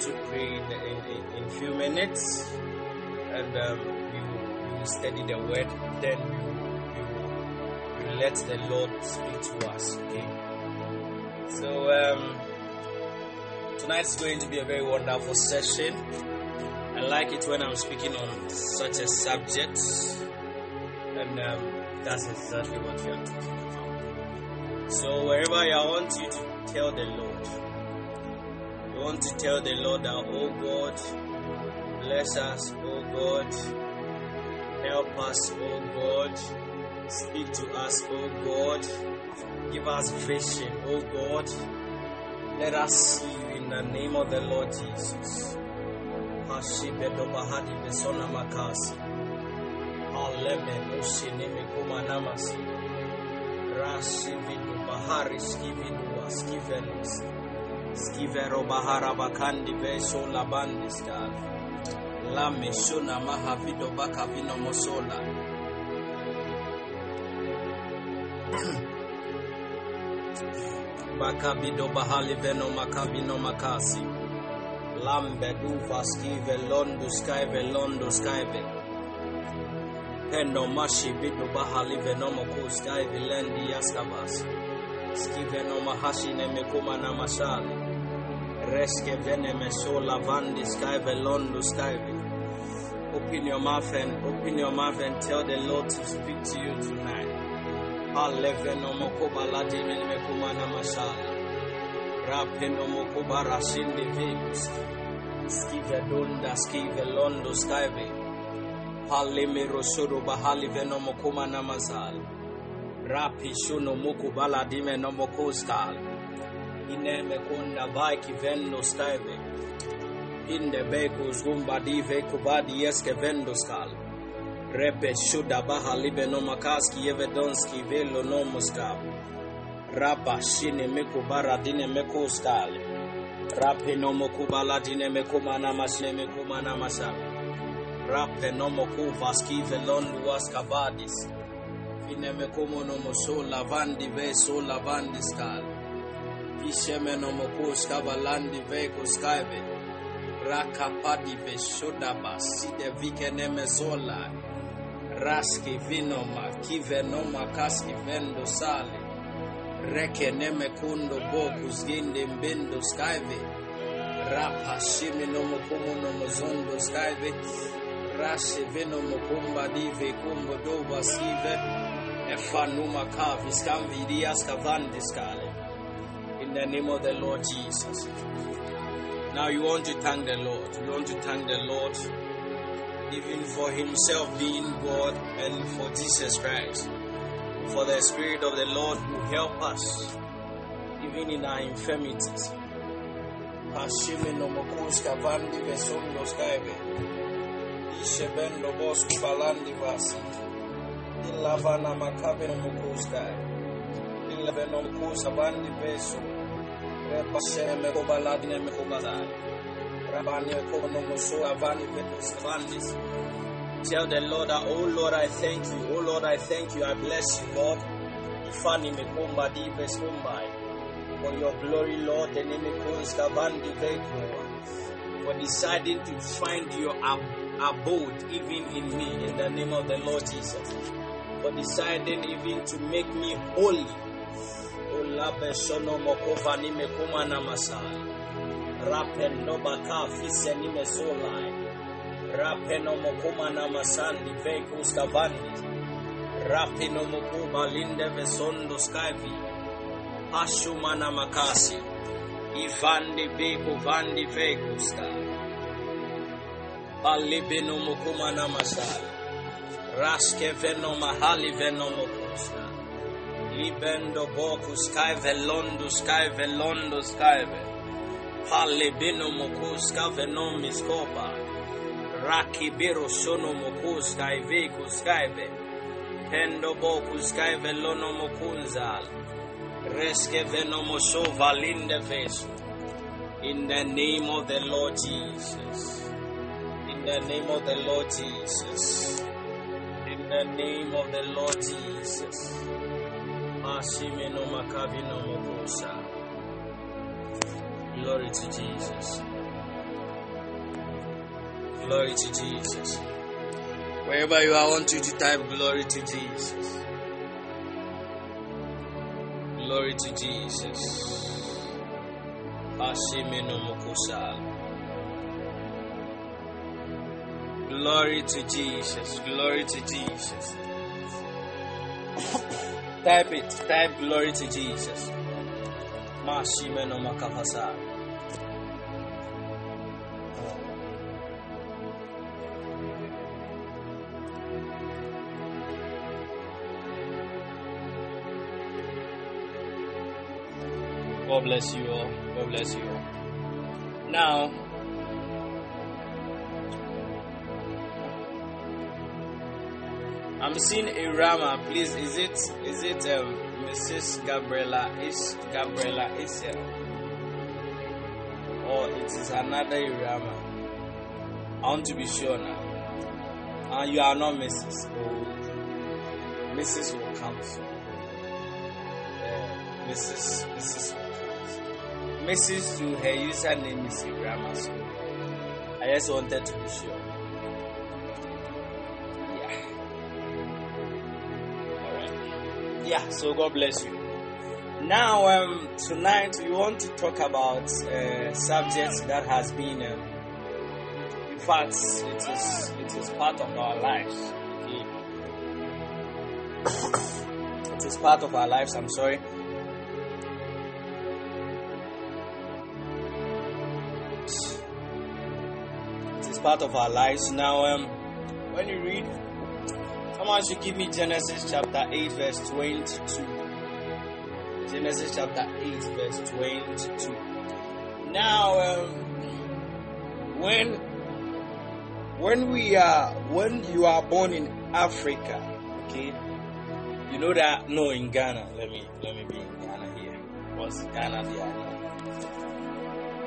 to pray in in, in few minutes, and um, we, will, we will study the word. Then we will, we will, let the Lord speak to us. Okay. So um, tonight is going to be a very wonderful session. I like it when I'm speaking on such a subject, and um, that's exactly what we are talking about. So wherever you are, I want you to tell the Lord. Want to tell the Lord that, oh God, bless us, oh God, help us, oh God, speak to us, oh God, give us vision, oh God. Let us see you in the name of the Lord Jesus. Rashi vidu bahari. Skivero bahara bakandi beso labandiska. Lame shuna mahavido baka vino mosola. Bakabido bahali veno makavino makasi. Lambe duva skive londo skyve londo skyve. Pendo mashi bidu bahali venomo ku skyve lendi yaskavas. Skive no mahashi ne mekuma na mashali. Reske vene mesola vandi skyve londo skyve. Open your mouth and open your mouth and tell the Lord to speak to you tonight. Aleveno mokoba ladime mekuma na mashala. Rapeno mokoba rashindi vibus. Skive donda skive londo skive. Halime roshodo bahali veno mokuma na mazal. Rapi shuno muku baladime no mokoskal. Ineme kunda vaiki vendo skive. Inde beko zumba dive kubadi yeske vendo skal. Rebe shuda baha libe no makaski yeve donski velo no muskab. Raba shine meku bara dine meku skale. Rape no moku bala dine meku mana masne meku mana masa. Rape no moku vaski velondu waskavadis. Fine meku mono moso lavandi ve so lavandi skale. Isheme no moku skavalandi ve kuskaive. Rakapadi ve shoda baside vikene mezola. Raski vinoma kivenoma kaski vendo sale. Reke neme kundo bokus ginde mbendo skaive rapa shimi no mokumu no mozondo skaive rashe veno mokumba dive kumbo dova sive. Efanuma kavi skamvidias kavandi skale. in the name of the Lord Jesus. Now you want to thank the Lord. You want to thank the Lord even for himself being God and for Jesus Christ. For the Spirit of the Lord who help us even in our infirmities. Me. Tell the Lord that, oh Lord, I thank you. Oh Lord, I thank you. I bless you, Lord. Ifani mekomba dives kumbai. For your glory, Lord, the name for deciding to find your ab- abode even in me, in the name of the Lord Jesus. For deciding even to make me holy. Labe sono mokova ni mekuma na masai. Rapendo baka fiseni mesolai. Rapeno mokuma na masandi vekus kavandi rapino mokuma linde vesondo skavi ashuma na makasi. Ivandi beko vandi vekuska balibino mokuma na masali raske veno mahali veno mokuska libendo boku sky velondo sky velondo sky velondo Palebino mokuska venomis kopa. Rakibiro sono mokuska iveko skyve. Pendo boku skyve lono mokunzal. Reske venomoso valinde veso. In the name of the Lord Jesus. In the name of the Lord Jesus. In the name of the Lord Jesus. Glory to Jesus. Glory to Jesus. Wherever you are, I want you to type glory to Jesus. Glory to Jesus. Glory to Jesus. Glory to Jesus. Type it. Type glory to Jesus. Mashimeno Makafasal. God bless you all. God bless you all. Now, I'm seeing a Rama. Please, is it is it um, Mrs. Gabriela? Is Gabriela Isel? Or it is another Irama? I want to be sure now. Uh, you are not Mrs. Oh, Mrs. will come soon. Uh, Mrs. Mrs. Mrs. to her username is Irama. So I just wanted to be sure. Yeah so god bless you. Now um, tonight we want to talk about a subject that has been um, in fact it is it is part of our lives okay? it is part of our lives i'm sorry. It is part of our lives. Now um, when you read Someone to give me Genesis chapter 8, verse 22. Genesis chapter 8, verse 22. Now, um, when when we are when you are born in Africa, okay, you know that no in Ghana. Let me let me be in Ghana here. What's Ghana there?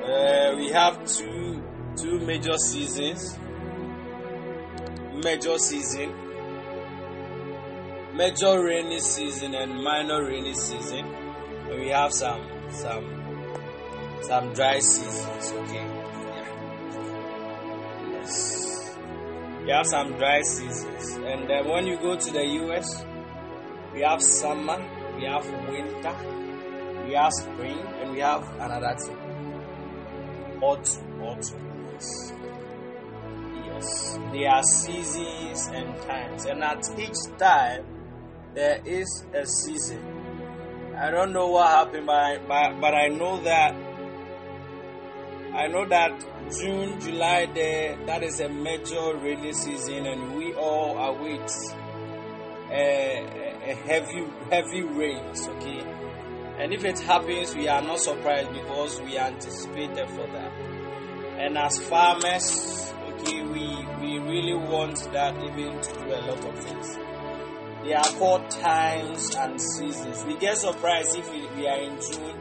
Uh, we have two two major seasons. Major season major rainy season and minor rainy season. And we have some some some dry seasons, okay? Yeah. Yes. We have some dry seasons. And when you go to the US, we have summer, we have winter, we have spring, and we have another thing. Autumn, autumn. Yes. Yes. There are seasons and times. And at each time there is a season. I don't know what happened, but I, but, but I know that I know that June, July, there that is a major rainy season, and we all await a, a heavy heavy rains. Okay, and if it happens, we are not surprised because we anticipated for that. And as farmers, okay, we we really want that even to do a lot of things. They are called times and seasons. We get surprised if we, we are in June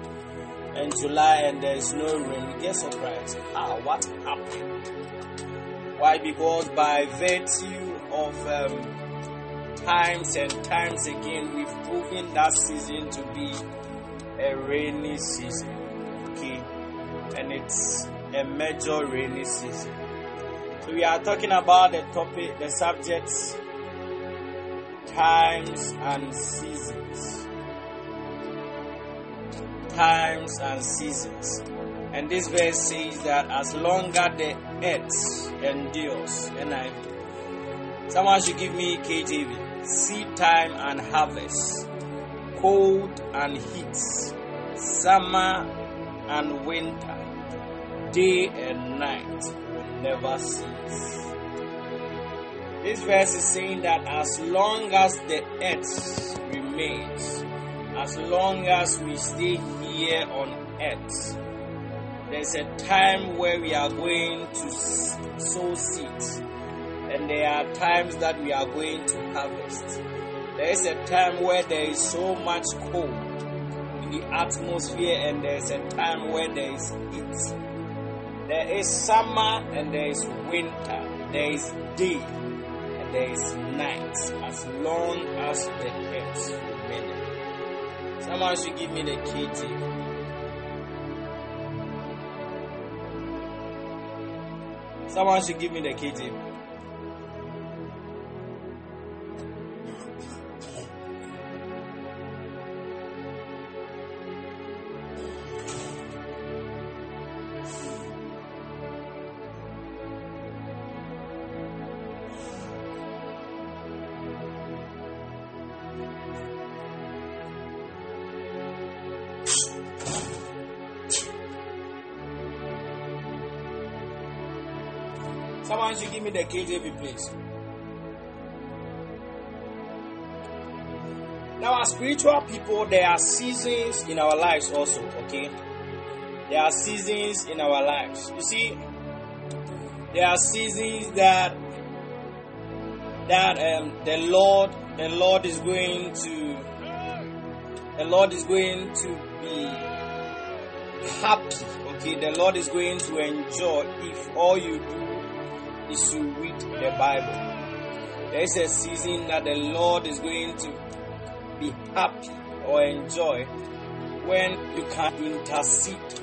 and July and there is no rain. We get surprised. Ah, what happened? Why? Because by virtue of um, times and times again, we've proven that season to be a rainy season. Okay, and it's a major rainy season. So we are talking about the topic, the subjects times and seasons. Times and seasons. And this verse says that as long as the earth endures, and I, Someone should give me KJV. Seed time and harvest, cold and heat, summer and winter, day and night will never cease. This verse is saying that as long as the earth remains, as long as we stay here on earth, there's a time where we are going to sow seeds, and there are times that we are going to harvest. There is a time where there is so much cold in the atmosphere, and there is a time where there is heat. There is summer and there is winter. There is day there is night as long as the earth remains. Someone should give me the KT. Someone should give me the KJV. Someone should give me the KJV, please. Now, as spiritual people, there are seasons in our lives also, okay? There are seasons in our lives. You see, there are seasons that that um, the Lord, the Lord is going to, the Lord is going to be happy. Okay, the Lord is going to enjoy if all you do is to read the Bible. There is a season that the Lord is going to be happy or enjoy when you can intercede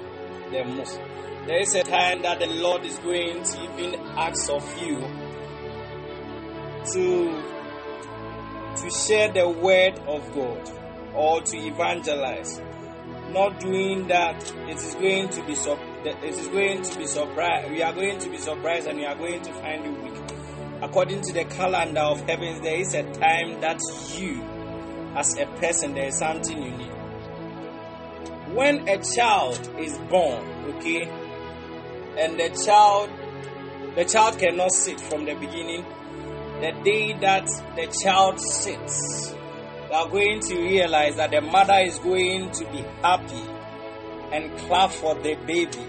the most. There is a time that the Lord is going to even ask of you to to share the word of God or to evangelize. Not doing that, it is going to be so it is going to be surprised. We are going to be surprised and we are going to find you weak. According to the calendar of heavens, there is a time that you, as a person, there is something you need. When a child is born, okay, and the child, the child cannot sit from the beginning. The day that the child sits, you are going to realize that the mother is going to be happy and clap for the baby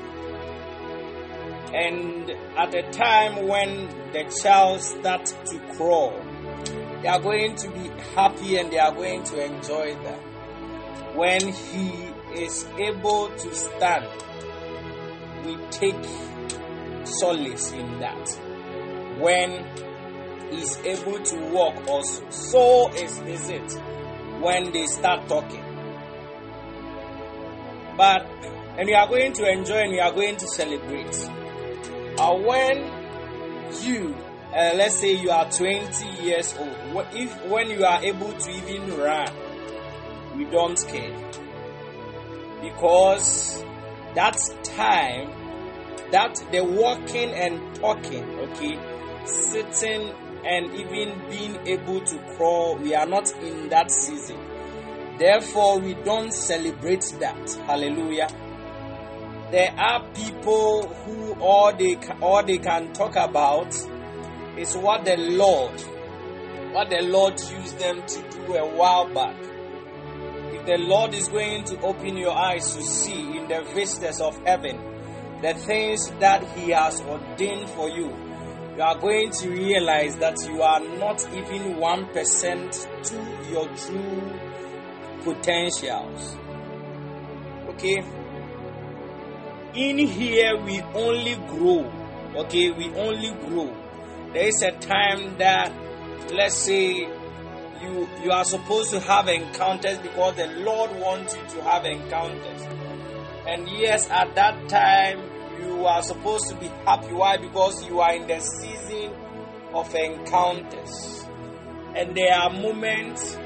and at the time when the child starts to crawl, they are going to be happy and they are going to enjoy that. When he is able to stand, we take solace in that. When he's able to walk also, so is, is it when they start talking. But and we are going to enjoy and we are going to celebrate uh, when you uh, let's say you are 20 years old if when you are able to even run we don't care. Because that time that the walking and talking okay sitting and even being able to crawl we are not in that season. Therefore we don't celebrate that. Hallelujah there are people who all they all they can talk about is what the Lord what the Lord used them to do a while back. If the Lord is going to open your eyes to see in the vistas of heaven the things that He has ordained for you, you are going to realize that you are not even 1% to your true potentials. Okay? In here we only grow. Okay we only grow. There is a time that let's say you you are supposed to have encounters because the lord wants you to have encounters. And yes at that time you are supposed to be happy. Why? Because you are in the season of encounters. And there are moments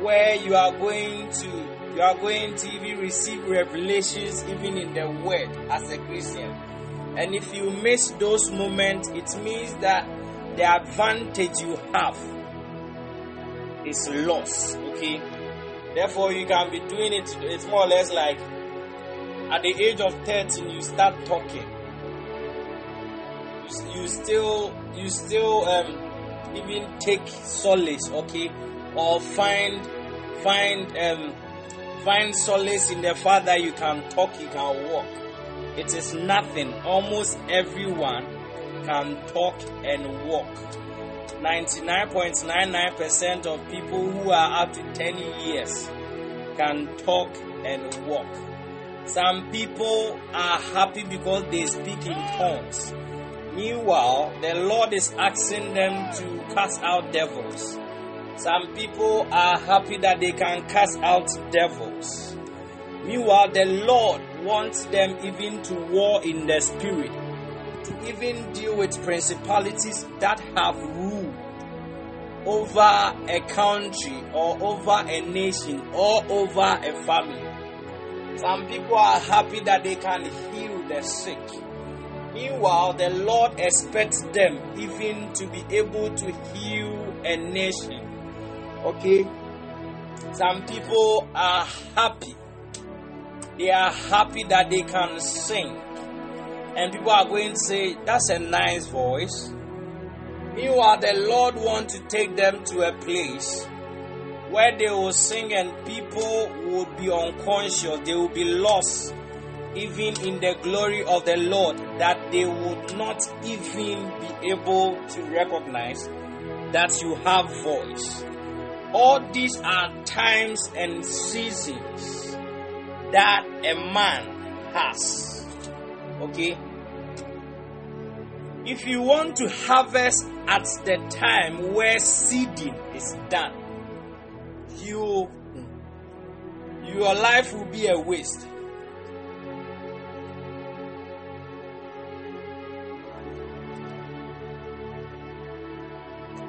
where you are going to you are going to even receive revelations even in the word as a Christian. And if you miss those moments, it means that the advantage you have is lost. Okay? Therefore, you can be doing it, it's more or less like at the age of 13, you start talking. You, still, you still um, even take solace, okay? Or find, find, um, find solace in the fact that you can talk, you can walk. It is nothing. Almost everyone can talk and walk. 99.99% of people who are up to 10 years can talk and walk. Some people are happy because they speak in tongues. Meanwhile, the Lord is asking them to cast out devils. Some people are happy that they can cast out devils. Meanwhile, the Lord wants them even to war in the spirit. to even deal with principalities that have ruled over a country or over a nation or over a family. Some people are happy that they can heal the sick. Meanwhile, the Lord expects them even to be able to heal a nation. Okay? Some people are happy. They are happy that they can sing. And people are going to say, that's a nice voice. Meanwhile, the Lord wants to take them to a place where they will sing and people would be unconscious, they will be lost even in the glory of the Lord, that they would not even be able to recognize that you have voice. All these are times and seasons that a man has. Okay? If you want to harvest at the time where seeding is done, you your life will be a waste.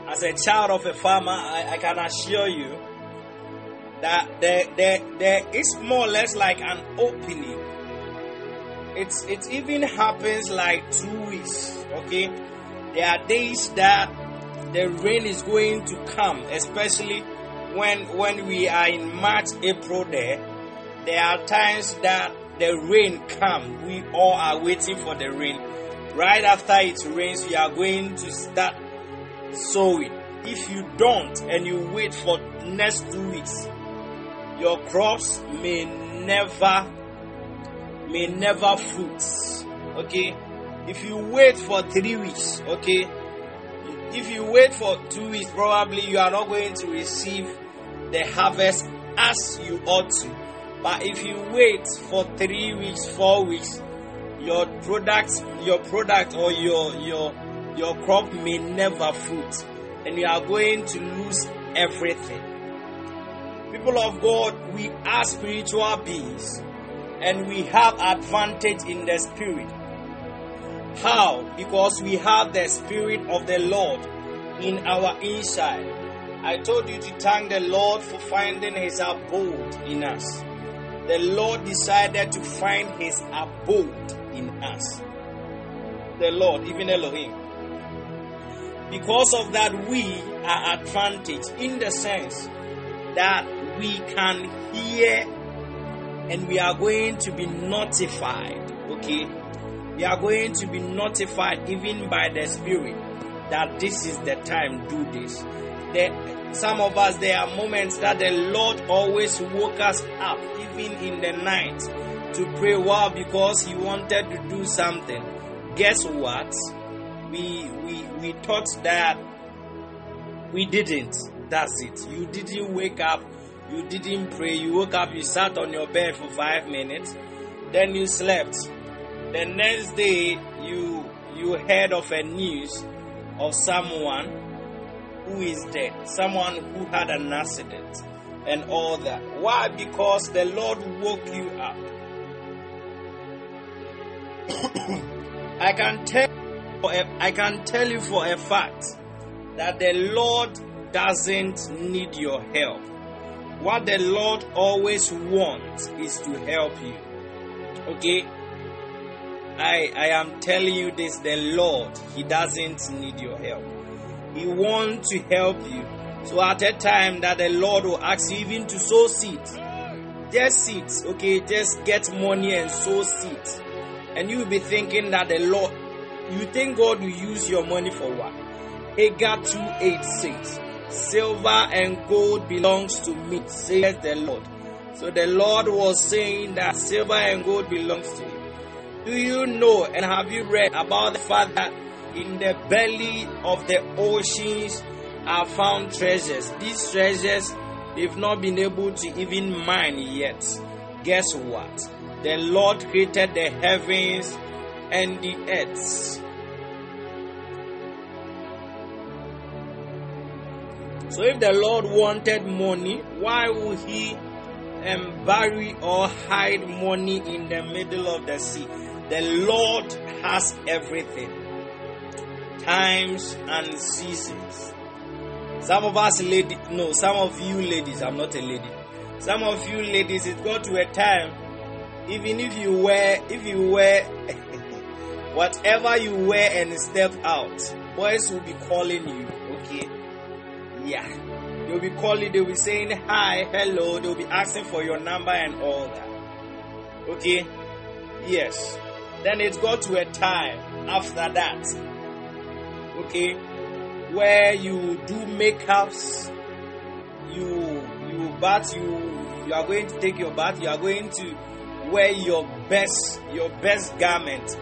As a child of a farmer, I, I can assure you that there, there, there is more or less like an opening. It's it even happens like two weeks. Okay, there are days that the rain is going to come, especially when when we are in March, April. There, there are times that the rain come. We all are waiting for the rain. Right after it rains, we are going to start sowing. If you don't and you wait for next two weeks, your crops may never may never fruit. Okay? If you wait for three weeks, okay? If you wait for two weeks, probably you are not going to receive the harvest as you ought to. But if you wait for three weeks, four weeks, your product, your product or your your your crop may never fruit, and you are going to lose everything. People of God, we are spiritual beings and we have advantage in the spirit. How? Because we have the spirit of the Lord in our inside. I told you to thank the Lord for finding his abode in us. The Lord decided to find his abode in us. The Lord, even Elohim. Because of that, we are advantaged in the sense that we can hear and we are going to be notified. Okay? We are going to be notified even by the Spirit that this is the time, to do this. There, some of us, there are moments that the Lord always woke us up, even in the night, to pray. Wow, because He wanted to do something. Guess what? We we we thought that we didn't. That's it. You didn't wake up. You didn't pray. You woke up. You sat on your bed for five minutes. Then you slept. The next day, you you heard of a news of someone who is dead, someone who had an accident, and all that. Why? Because the Lord woke you up. I can tell I can tell you for a fact that the Lord doesn't need your help. What the Lord always wants is to help you. Okay? I I am telling you this the Lord, He doesn't need your help. He wants to help you. So at a time that the Lord will ask you even to sow seeds, just seeds, okay, just get money and sow seeds. And you will be thinking that the Lord, you think God will use your money for what? Haggai 286. Silver and gold belongs to me, says the Lord. So the Lord was saying that silver and gold belongs to you. Do you know and have you read about the fact that in the belly of the oceans are found treasures? These treasures they've not been able to even mine yet. Guess what? The Lord created the heavens and the earth. So if the Lord wanted money, why would he bury or hide money in the middle of the sea? The Lord has everything. Times and seasons. Some of us ladies, no, some of you ladies, I'm not a lady. Some of you ladies, it got to a time, even if you wear, if you wear, whatever you wear and step out, boys will be calling you, okay? Yeah. They'll be calling, they'll be saying hi, hello, they'll be asking for your number and all that. Okay? Yes. Then it got to a time after that, okay, where you do makeups, you you bath, you you are going to take your bath, you are going to wear your best your best garment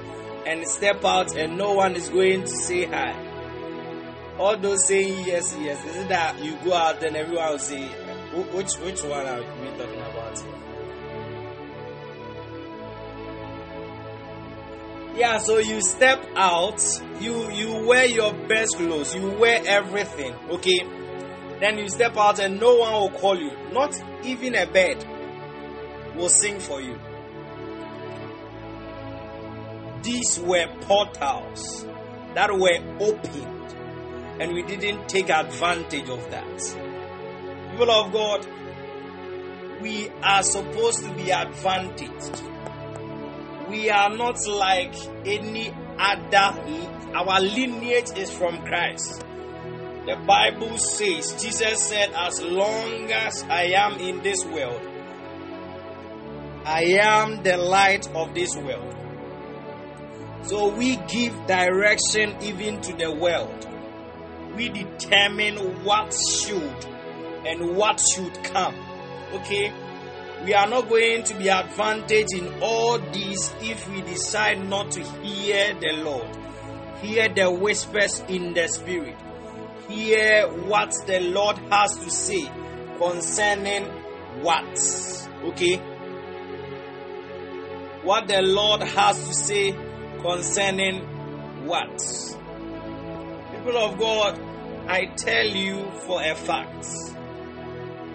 and step out, and no one is going to say hi. All those saying yes, yes, is it that you go out and everyone will say, which which one are we talking about? Yeah, so you step out, you you wear your best clothes, you wear everything, okay? Then you step out and no one will call you. Not even a bird will sing for you. These were portals that were opened, and we didn't take advantage of that. People of God, we are supposed to be advantaged we are not like any other. Our lineage is from Christ. The Bible says, Jesus said, As long as I am in this world, I am the light of this world. So we give direction even to the world. We determine what should and what should come. Okay? we are not going to be advantaged in all this if we decide not to hear the Lord, hear the whispers in the Spirit, hear what the Lord has to say concerning what. Okay? What the Lord has to say concerning what. People of God, I tell you for a fact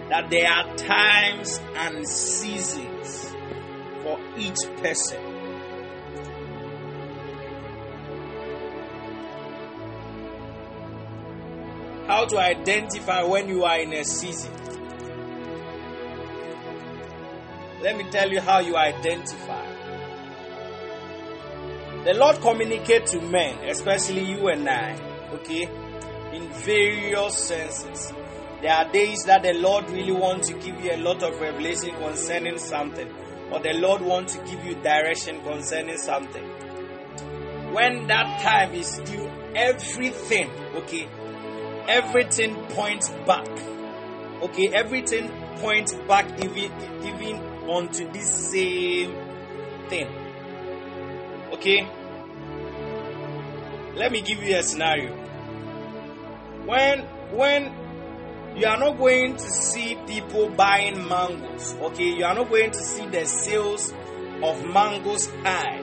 that there are times and seasons for each person. How to identify when you are in a season? Let me tell you how you identify. The Lord communicates to men, especially you and I, okay, in various senses. There are days that the Lord really wants to give you a lot of revelation concerning something, or the Lord wants to give you direction concerning something. When that time is due, everything, okay, everything points back. Okay, everything points back even even onto this same thing. Okay? Let me give you a scenario. When when you are not going to see people buying mangoes, okay? You are not going to see the sales of mangoes high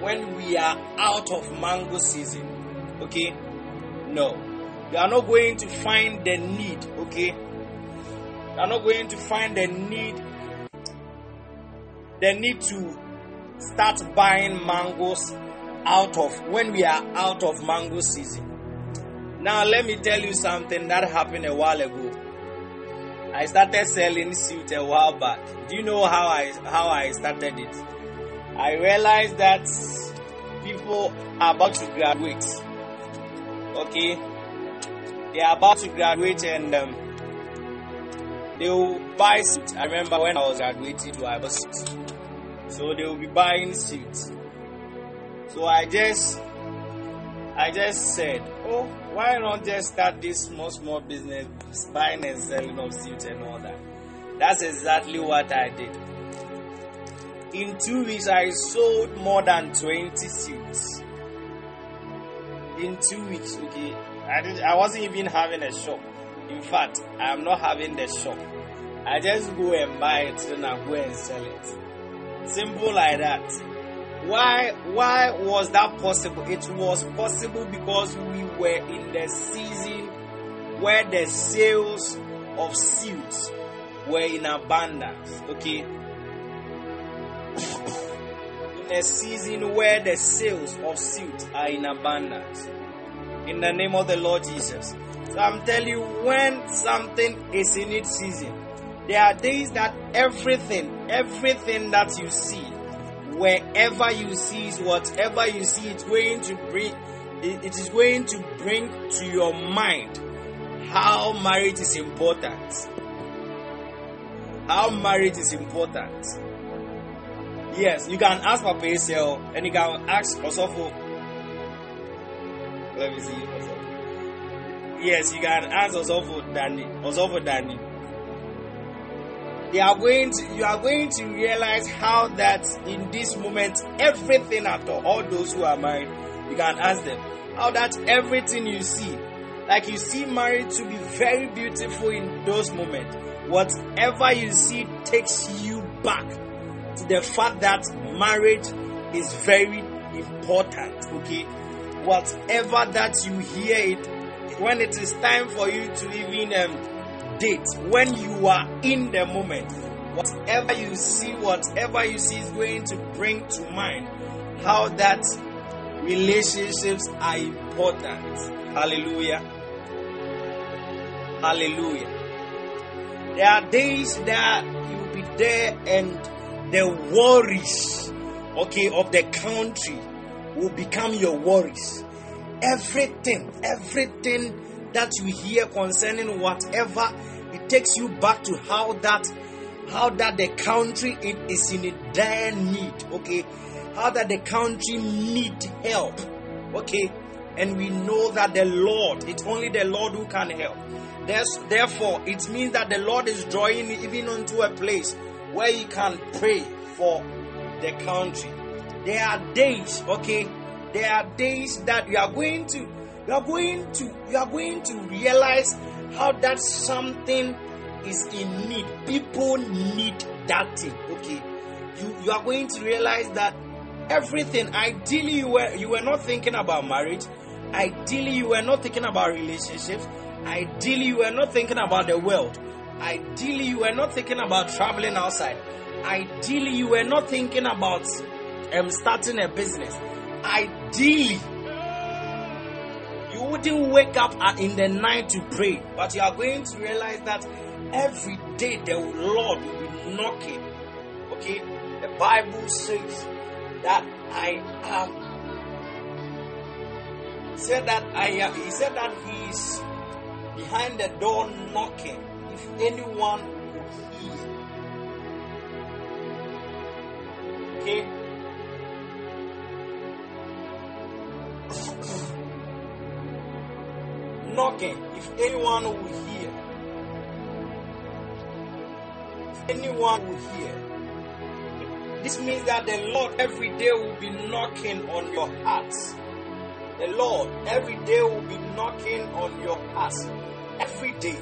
when we are out of mango season, okay? No. You are not going to find the need, okay? You are not going to find the need the need to start buying mangoes out of when we are out of mango season. Now let me tell you something that happened a while ago. I started selling suit a while back. Do you know how I how I started it? I realized that people are about to graduate. Okay, they are about to graduate and um, they will buy suits. I remember when I was graduating, I was suits. So they will be buying suits. So I just I just said, oh, why not just start this small, small business, buying and selling of suits and all that? That's exactly what I did. In two weeks, I sold more than 20 suits. In two weeks, okay. I, did, I wasn't even having a shop. In fact, I am not having the shop. I just go and buy it and I go and sell it. Simple like that. Why why was that possible? It was possible because we were in the season where the sales of suits were in abundance. Okay. in a season where the sales of suit are in abundance. In the name of the Lord Jesus. So I'm telling you, when something is in its season, there are days that everything, everything that you see, wherever you see is whatever you see, it's going to bring, it is going to bring to your mind how marriage is important. How marriage is important. Yes, you can ask Papa Esel and you can ask Osofo. Let me see. Yes, you can ask Osofo Danny. Osofo Danny. They are going to, you are going to realize how that in this moment, everything after all those who are married, you can ask them how that everything you see, like you see marriage to be very beautiful in those moments. Whatever you see takes you back to the fact that marriage is very important. Okay, whatever that you hear it, when it is time for you to even um, date, when you are in the moment, whatever you see, whatever you see is going to bring to mind how that relationships are important. Hallelujah. Hallelujah. There are days that you'll be there and the worries, okay, of the country will become your worries. Everything, everything that you hear concerning whatever, it takes you back to how that, how that the country is in a dire need, okay, how that the country need help, okay, and we know that the Lord, it's only the Lord who can help. There's, therefore, it means that the Lord is drawing even onto a place where you can pray for the country. There are days, okay? There are days that you are going to you are going to you are going to realize how that something is in need. People need that thing, okay? You you are going to realize that everything ideally you were you were not thinking about marriage, ideally you were not thinking about relationships, ideally you were not thinking about the world Ideally, you were not thinking about traveling outside. Ideally, you were not thinking about um, starting a business. Ideally, wouldn't wake up in the night to pray, but you are going to realize that every day the Lord will be knocking. Okay, the Bible says that I am. Said that I am. He said that he is behind the door knocking if anyone will hear. Okay? Knocking, if anyone will hear. If anyone will hear. This means that the Lord every day will be knocking on your hearts. The Lord every day will be knocking on your hearts. Every day.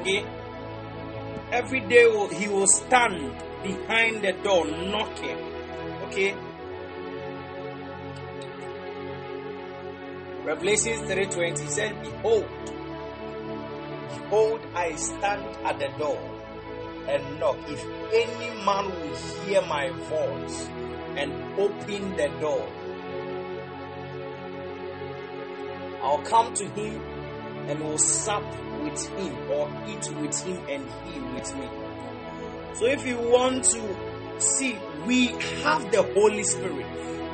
Okay? Every day he will stand behind the door knocking. Okay? Revelation 3:20 says, Behold, behold, I stand at the door and knock. If any man will hear my voice and open the door, I'll come to him and will sup with him or eat with him and he with me. So if you want to see, we have the Holy Spirit.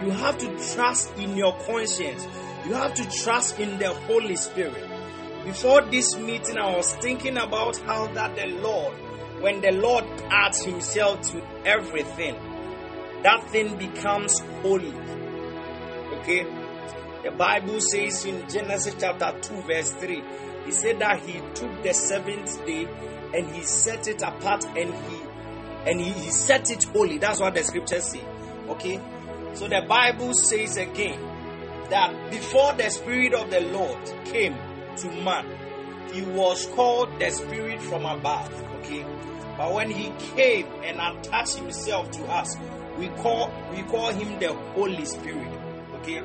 You have to trust in your conscience. You have to trust in the Holy Spirit. Before this meeting, I was thinking about how that the Lord, when the Lord adds Himself to everything, that thing becomes holy. Okay? The Bible says in Genesis chapter 2, verse 3, He said that He took the seventh day and He set it apart and He and he, he set it holy. That's what the scriptures say. Okay? So the Bible says again that before the Spirit of the Lord came to man, he was called the Spirit from above. Okay? But when he came and attached himself to us, we call we call him the Holy Spirit. Okay?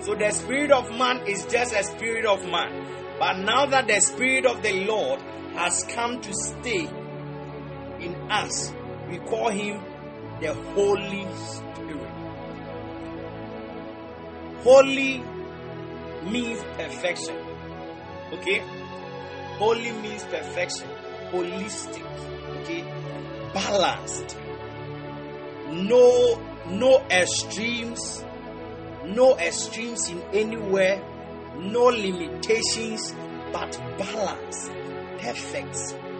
So the spirit of man is just a spirit of man. But now that the spirit of the Lord has come to stay in us, we call him the Holy Spirit. Holy means perfection. Okay? Holy means perfection. Holistic. Okay? Balanced. No no extremes. No extremes in anywhere. No limitations, but balance. Perfect.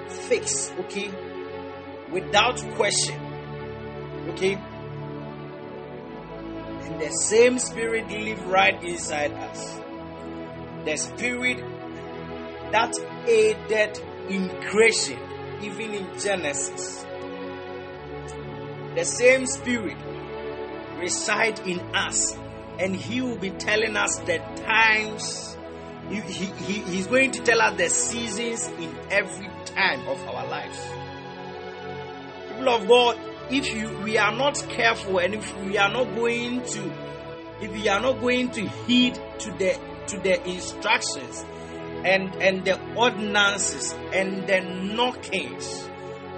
Fix. Okay? Without question. Okay? And the same spirit live right inside us the spirit that aided in creation, even in Genesis. The same spirit reside in us, and he will be telling us the times. He, he, he, he's going to tell us the seasons in every time of our lives. People of God, if you we are not careful and if we are not going to if we are not going to heed to the to the instructions and and the ordinances and the knockings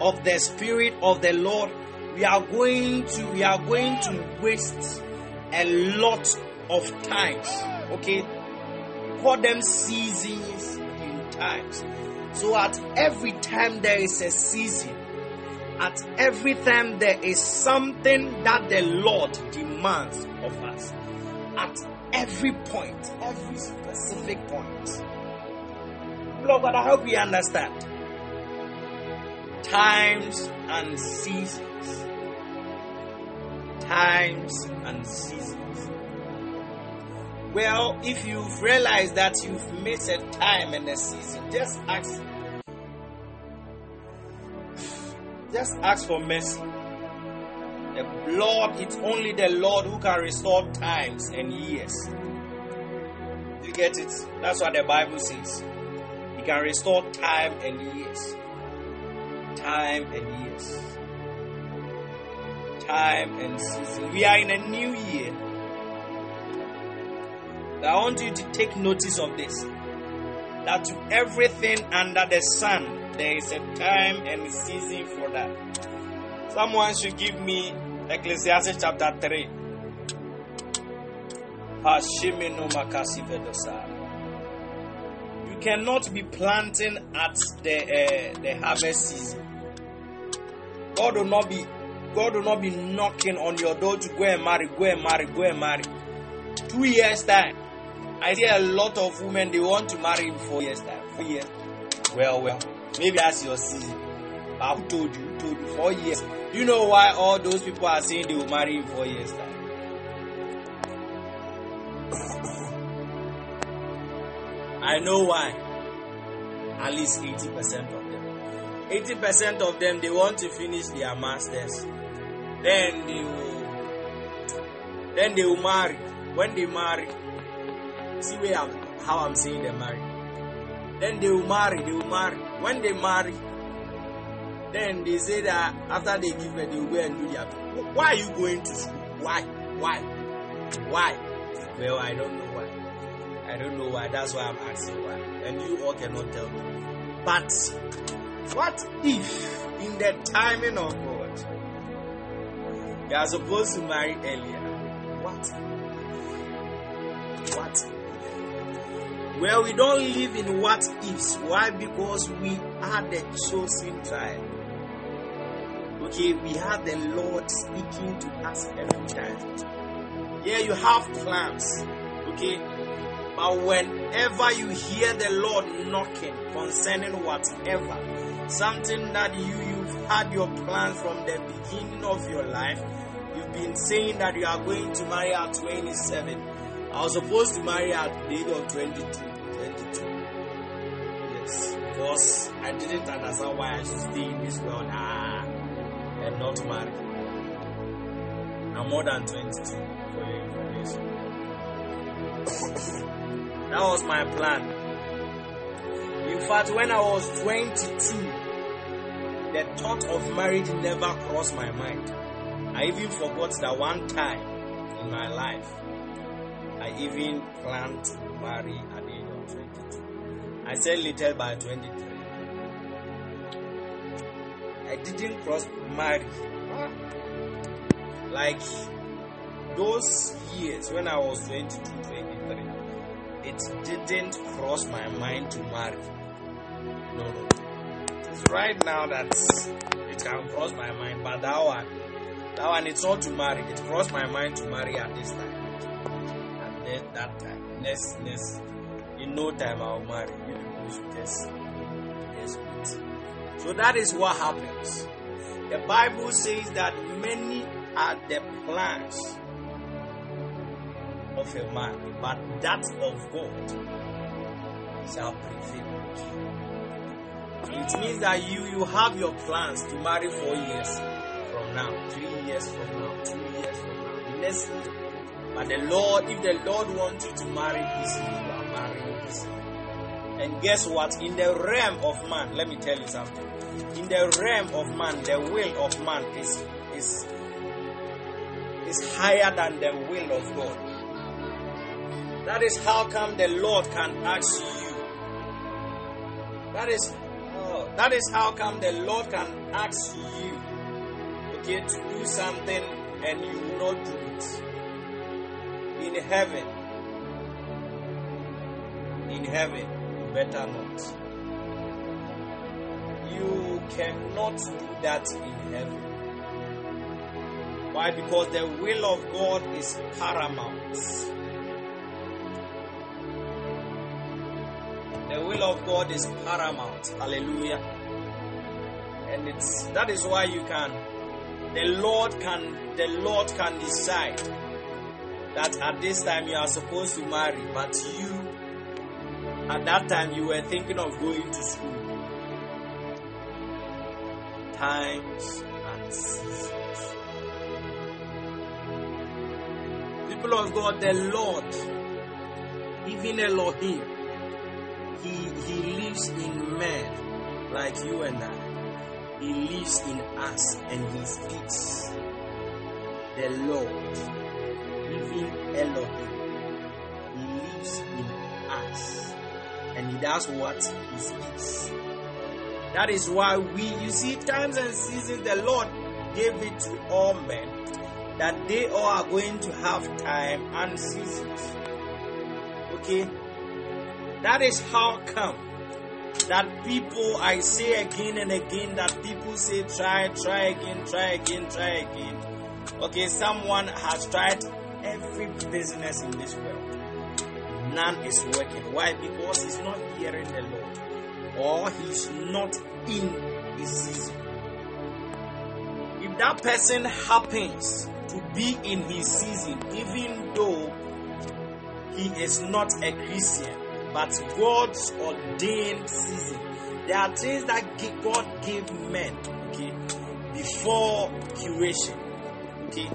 of the spirit of the Lord, we are going to we are going to waste a lot of times. Okay, call them seasons in times. So at every time there is a season, at every time there is something that the Lord demands of us. At every point, every specific point. Lord God, I hope we understand. Times and seasons. Times and seasons. Well, if you've realized that you've missed a time and a season, just ask. Just ask for mercy. The Lord, it's only the Lord who can restore times and years. You get it? That's what the Bible says. He can restore time and years. Time and years. Time and season. We are in a new year. I want you to take notice of this. That to everything under the sun, there is a time and a season for that. Someone should give me Ecclesiastes chapter 3. You cannot be planting at the uh, the harvest season. God will not be God will not be knocking on your door to go and marry, go and marry, go and marry. Two years time. I see a lot of women they want to marry in four years time. Four years. Well, well, maybe that's your season. Who told you? Told you? Four years. You know why all those people are saying they will marry in four years time? I know why. At least 80% of them. 80% of them they want to finish their masters. Then they will then they will marry. When they marry, see where I'm, how I'm saying they marry. Then they will marry, they will marry. When they marry, then they say that after they give birth, they will go and do their. Why are you going to school? Why? Why? Why? Well, I don't know why. I don't know why. That's why I'm asking why. And you all cannot tell me. But what if, in the timing of God, they are supposed to marry earlier? What? What? Well, we don't live in what ifs. Why? Because we are the chosen tribe. Okay, we have the Lord speaking to us every time. Yeah, you have plans. Okay, but whenever you hear the Lord knocking concerning whatever, something that you you've had your plan from the beginning of your life, you've been saying that you are going to marry at 27. I was supposed to marry at the age of 22. 22. Yes, because I didn't understand why I should stay in this world ah, and not marry. I'm more than 22 for your information. that was my plan. In fact, when I was 22, the thought of marriage never crossed my mind. I even forgot that one time in my life, I even planned to marry I said little by 23. I didn't cross marry. Like those years when I was 22, 23, it didn't cross my mind to marry. No, no. It's right now that it can cross my mind, but that one, that one, it's not to marry. It crossed my mind to marry at this time. At that, that time, next, next, in no time I'll marry. You just. So that is what happens. The Bible says that many are the plans of a man, but that of God shall prevail. It means that you you have your plans to marry four years from now, three years from now, two years from now, year. But the Lord, if the Lord wants you to marry this year, And guess what? In the realm of man, let me tell you something. In the realm of man, the will of man is is is higher than the will of God. That is how come the Lord can ask you. That is oh, that is how come the Lord can ask you okay to do something and you will not do it. In heaven. In heaven, you better not. You cannot do that in heaven. Why? Because the will of God is paramount. The will of God is paramount. Hallelujah. And it's that is why you can the Lord can the Lord can decide that at this time you are supposed to marry, but you at that time you were thinking of going to school. Times and seasons. People of God, the Lord, even Elohim, he he lives in men like you and I. He lives in us and he speaks. The Lord, even Elohim, he lives in us and does what he speaks. That is why we, you see, times and seasons, the Lord gave it to all men that they all are going to have time and seasons. Okay? That is how come that people, I say again and again, that people say try, try again, try again, try again. Okay, someone has tried every business in this world. None is working. Why? Because he's not hearing the Lord, or he's not in his season. If that person happens to be in his season, even though he is not a Christian, but God's ordained season. There are things that God gave men, okay, before creation. Okay,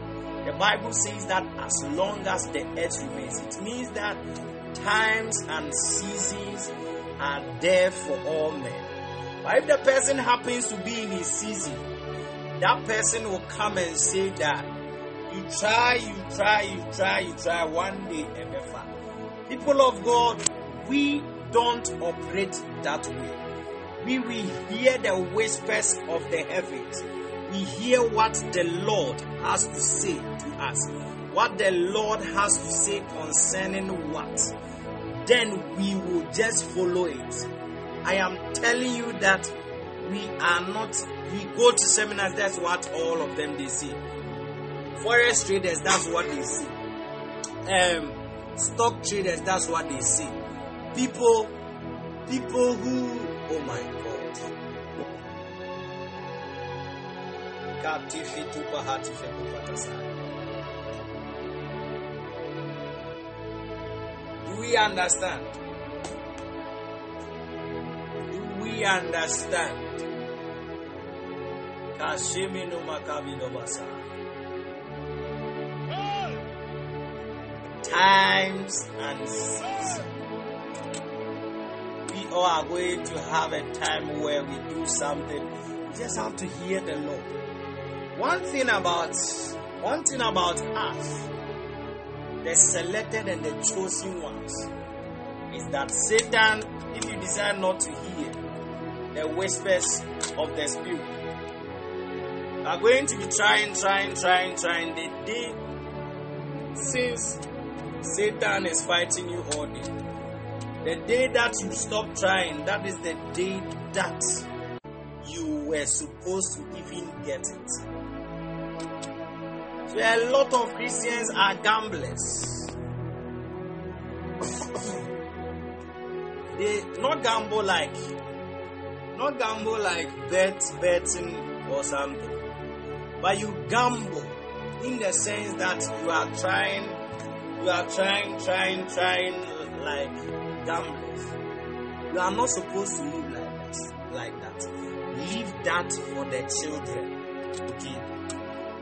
the Bible says that as long as the earth remains, it means that times and seasons are there for all men. But if the person happens to be in his season, that person will come and say that you try, you try, you try, you try, one day ever People of God, we don't operate that way. We will hear the whispers of the heavens. We hear what the Lord has to say to us. What the Lord has to say concerning what. Then we will just follow it. I am telling you that we are not, we go to seminars, that's what all of them they see. Forex traders, that's what they see. Um, stock traders, that's what they see people people who oh my god we understand do we understand Kashimino Makabino Basa. Times and seasons we all are going to have a time where we do something. We just have to hear the Lord. One thing about one thing about us, the selected and the chosen ones, is that Satan, if you decide not to hear the whispers of the Spirit, are going to be trying, trying, trying, trying. The day since Satan is fighting you all day. The day that you stop trying, that is the day that you were supposed to even get it. So a lot of Christians are gamblers. they not gamble like not gamble like bet betting or something. But you gamble in the sense that you are trying you are trying, trying, trying like gamblers. You are not supposed to live like that. Like that. Leave that for the children. Okay?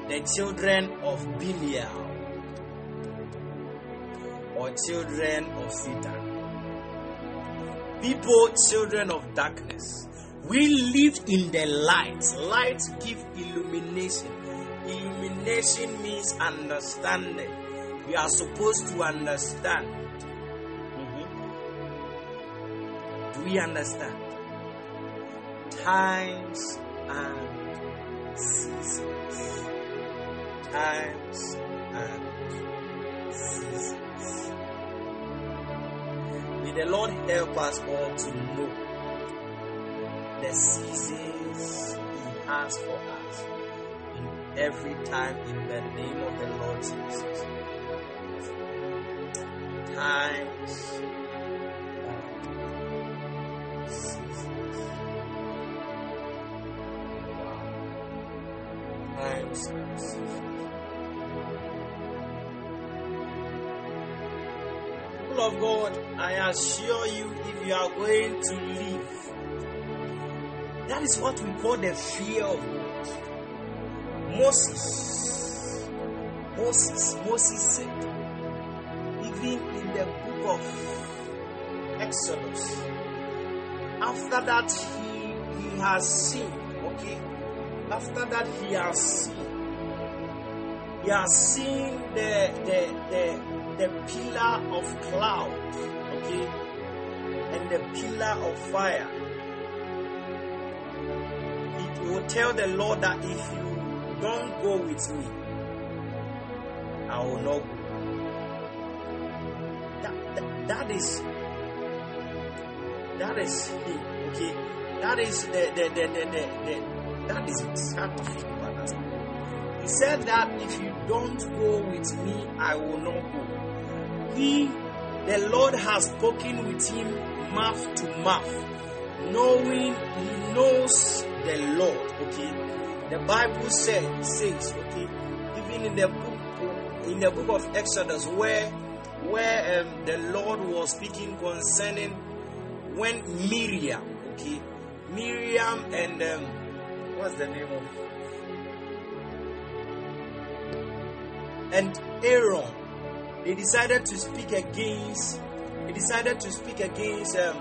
The children of Belial or children of Satan. People, children of darkness. We live in the light. Light gives illumination. Illumination means understanding. We are supposed to understand. Mm-hmm. Do we understand? Times and seasons. Times and seasons. May the Lord help us all to know the seasons He has for us in every time in the name of the Lord Jesus. Times of God, I assure you, if you are going to live, that is what we call the fear of God. Moses, Moses, Moses said, even in the book of Exodus, after that he he has seen, okay, after that he has seen, he has seen the the the the pillar of cloud, okay, and the pillar of fire. He will tell the Lord that if you don't go with me, I will not go. That, that, that is that is okay. That is the the the the, the, the that is understanding. He said that if you don't go with me, I will not go. He, the Lord has spoken with him mouth to mouth, knowing he knows the Lord. Okay, the Bible says says okay, even in the book in the book of Exodus where where um, the Lord was speaking concerning when Miriam, okay, Miriam and um, what's the name of and Aaron, they decided to speak against. They decided to speak against. Um,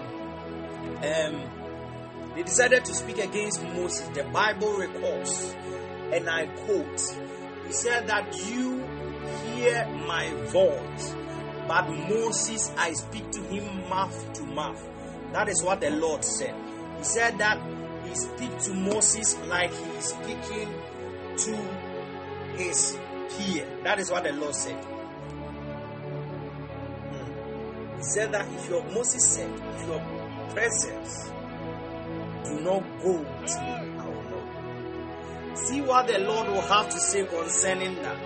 um, they decided to speak against Moses. The Bible records, and I quote: He said that you hear my voice, but Moses I speak to him mouth to mouth. That is what the Lord said. He said that he speak to Moses like he is speaking to his peer. That is what the Lord said. Hmm. He said that if your Moses said, if your presence do not go with me, I will not. See what the Lord will have to say concerning that.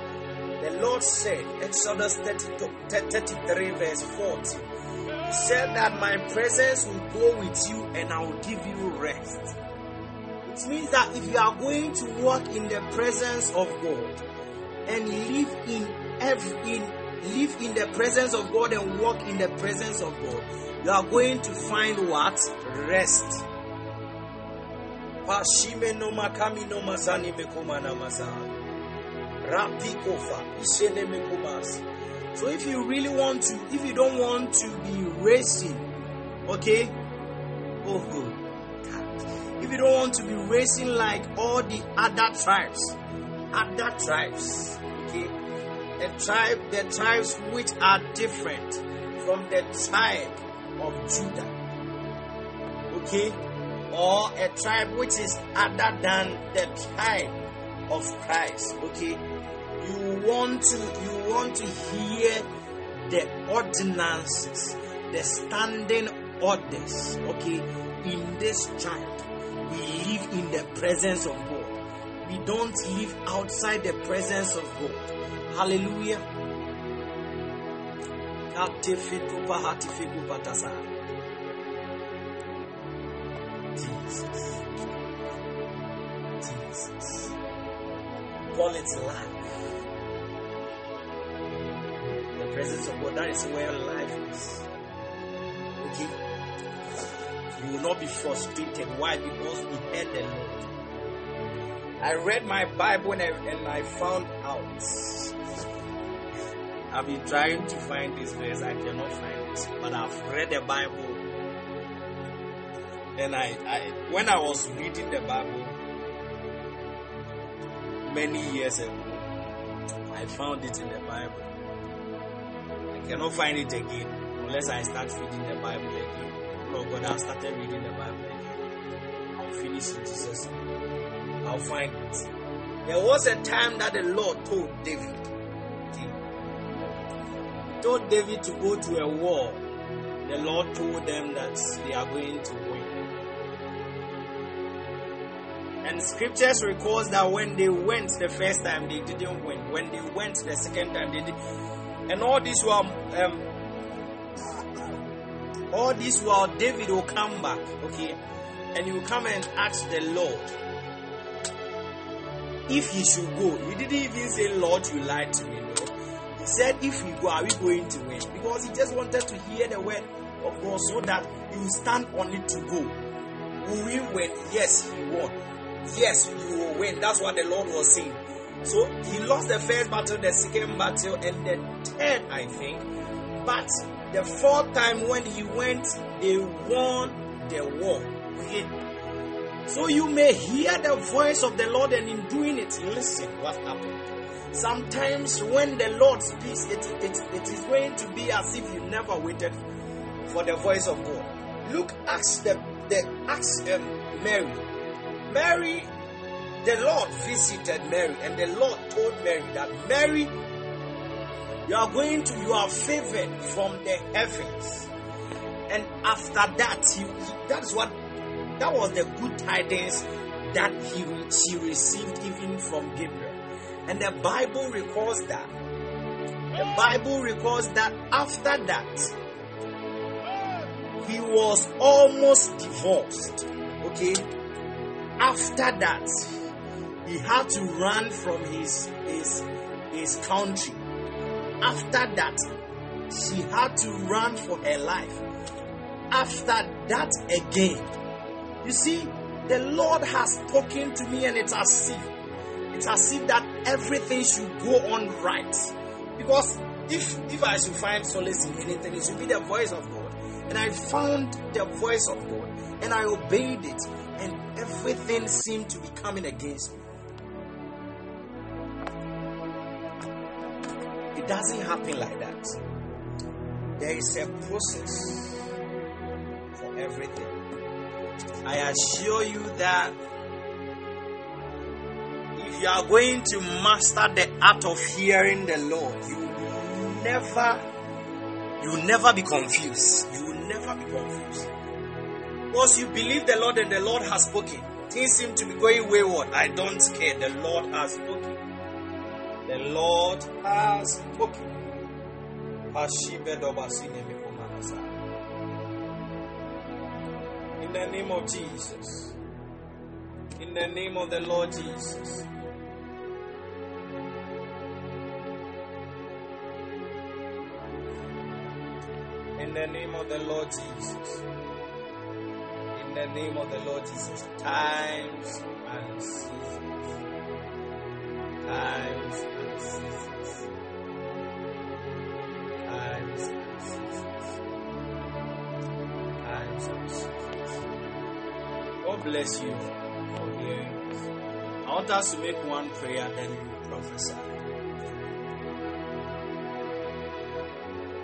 The Lord said, Exodus 32, 33, verse 40. He said that my presence will go with you and I will give you rest. It means that if you are going to walk in the presence of God and live in every in live in the presence of God and walk in the presence of God, you are going to find what? Rest. So if you really want to, if you don't want to be racing, okay? Oh God. If you don't want to be racing like all the other tribes, other tribes, okay? The tribe, the tribes which are different from the tribe of Judah, okay? Or a tribe which is other than the tribe of Christ, okay? you want to you want to hear the ordinances, the standing orders, okay, in this tribe. We live in the presence of God. We don't live outside the presence of God. Hallelujah. Jesus. Jesus. Call it life. The presence of God, that is where life is. Okay? You will not be frustrated. Why? Because we heard the Lord. I read my Bible and I, and I found out. I've been trying to find this verse, I cannot find it. But I've read the Bible. And I, I when I was reading the Bible many years ago, I found it in the Bible. I cannot find it again unless I start reading the Bible again. Lord God, I started reading the Bible again. I'll finish in Jesus' name. I'll find it. There was a time that the Lord told David, told David to go to a war. The Lord told them that they are going to win. And scriptures records that when they went the first time, they didn't win. When they went the second time, they did. And all this while, um, all this while, David will come back, okay, and he will come and ask the Lord if he should go. He didn't even say, Lord, you lied to me. No. He said, if we go, are we going to win? Because he just wanted to hear the word of God so that he will stand on it to go. Will we win? Yes, he won. Yes, you will win. That's what the Lord was saying. So he lost the first battle, the second battle, and the third, I think. But the fourth time when he went, they won the war. So you may hear the voice of the Lord, and in doing it, listen what happened. Sometimes when the Lord speaks, it, it, it is going to be as if you never waited for the voice of God. Look, ask the, the ask um, Mary Mary, the Lord visited Mary, and the Lord told Mary that Mary, you are going to, you are favored from the heavens. And after that, you, that's what, that was the good tidings that he, she received even from Gabriel. And the Bible records that. The Bible records that after that, he was almost divorced. Okay? after that, he had to run from his, his, his country. After that, she had to run for her life. After that, again, you see, the Lord has spoken to me, and it's as if it's as if that everything should go on right. Because if if I should find solace in anything, it should be the voice of God. And I found the voice of God, and I obeyed it and everything seemed to be coming against me. It doesn't happen like that. There is a process for everything. I assure you that if you are going to master the art of hearing the Lord, you will never you will never be confused. You will never be confused. Because you believe the Lord and the Lord has spoken. Things seem to be going wayward. I don't care. The Lord has spoken. The Lord has spoken. The name of Jesus. In the name of the Lord Jesus. In the name of the Lord Jesus In the name of the Lord Jesus. Times and seasons. Times and seasons. Bless you for hearing. I want us to make one prayer, then you prophesy.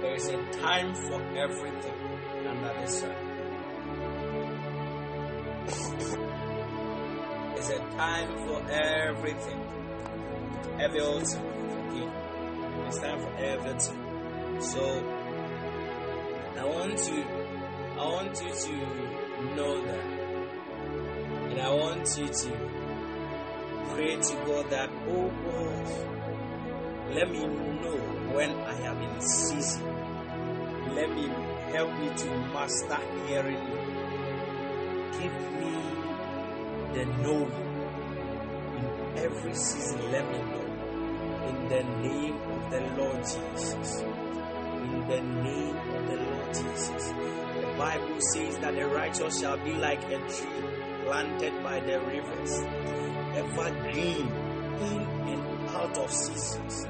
There is a time for everything under the sun. There's a time for everything. Okay. It's time for everything. So I want to I want you to know that. I want you to pray to God that, oh God, let me know when I am in season. Let me help me to master hearing you. Give me the knowing. In every season, let me know. In the name of the Lord Jesus. In the name of the Lord Jesus. The Bible says that the righteous shall be like a tree planted by the rivers, evergreen in and out of seasons.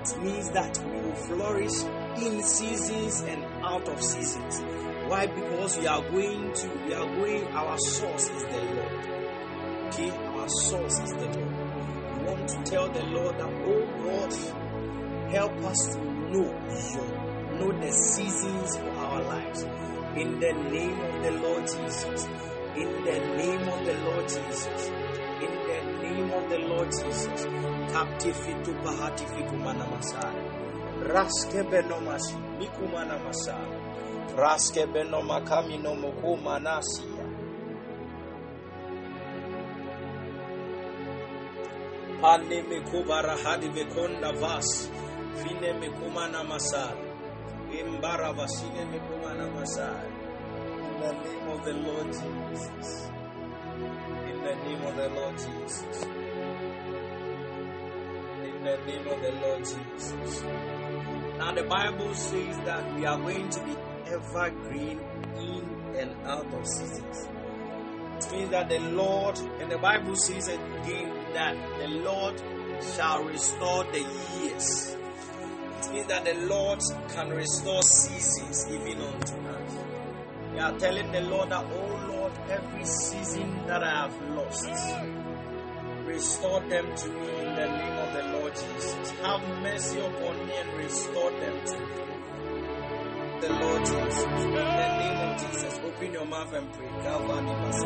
It means that we will flourish in seasons and out of seasons. Why? Because we are going to, we are going, our source is the Lord. Okay? Our source is the Lord. We want to tell the Lord that, oh God, help us to know your, know the seasons of our lives. In the name of the Lord Jesus. In the name of the Lord Jesus. In the name of the Lord Jesus. Captifitu pahatifiku manamasai. Raske benomashi. Mikumana masai. Raske benoma kamino mokuma nasia. Pane mekubara hadi vekonda vas. Fine mekumana masai. Imbara vasine mekumana masai. The name of the Lord Jesus. In the name of the Lord Jesus. In the name of the Lord Jesus. Now the Bible says that we are going to be evergreen in and out of seasons. It means that the Lord, and the Bible says again that the Lord shall restore the years. It means that the Lord can restore seasons even unto us. We are telling the Lord that, oh Lord, every season that I have lost, restore them to me in the name of the Lord Jesus. Have mercy upon me and restore them to me. The Lord Jesus. In the name of Jesus. Open your mouth and pray. Calvary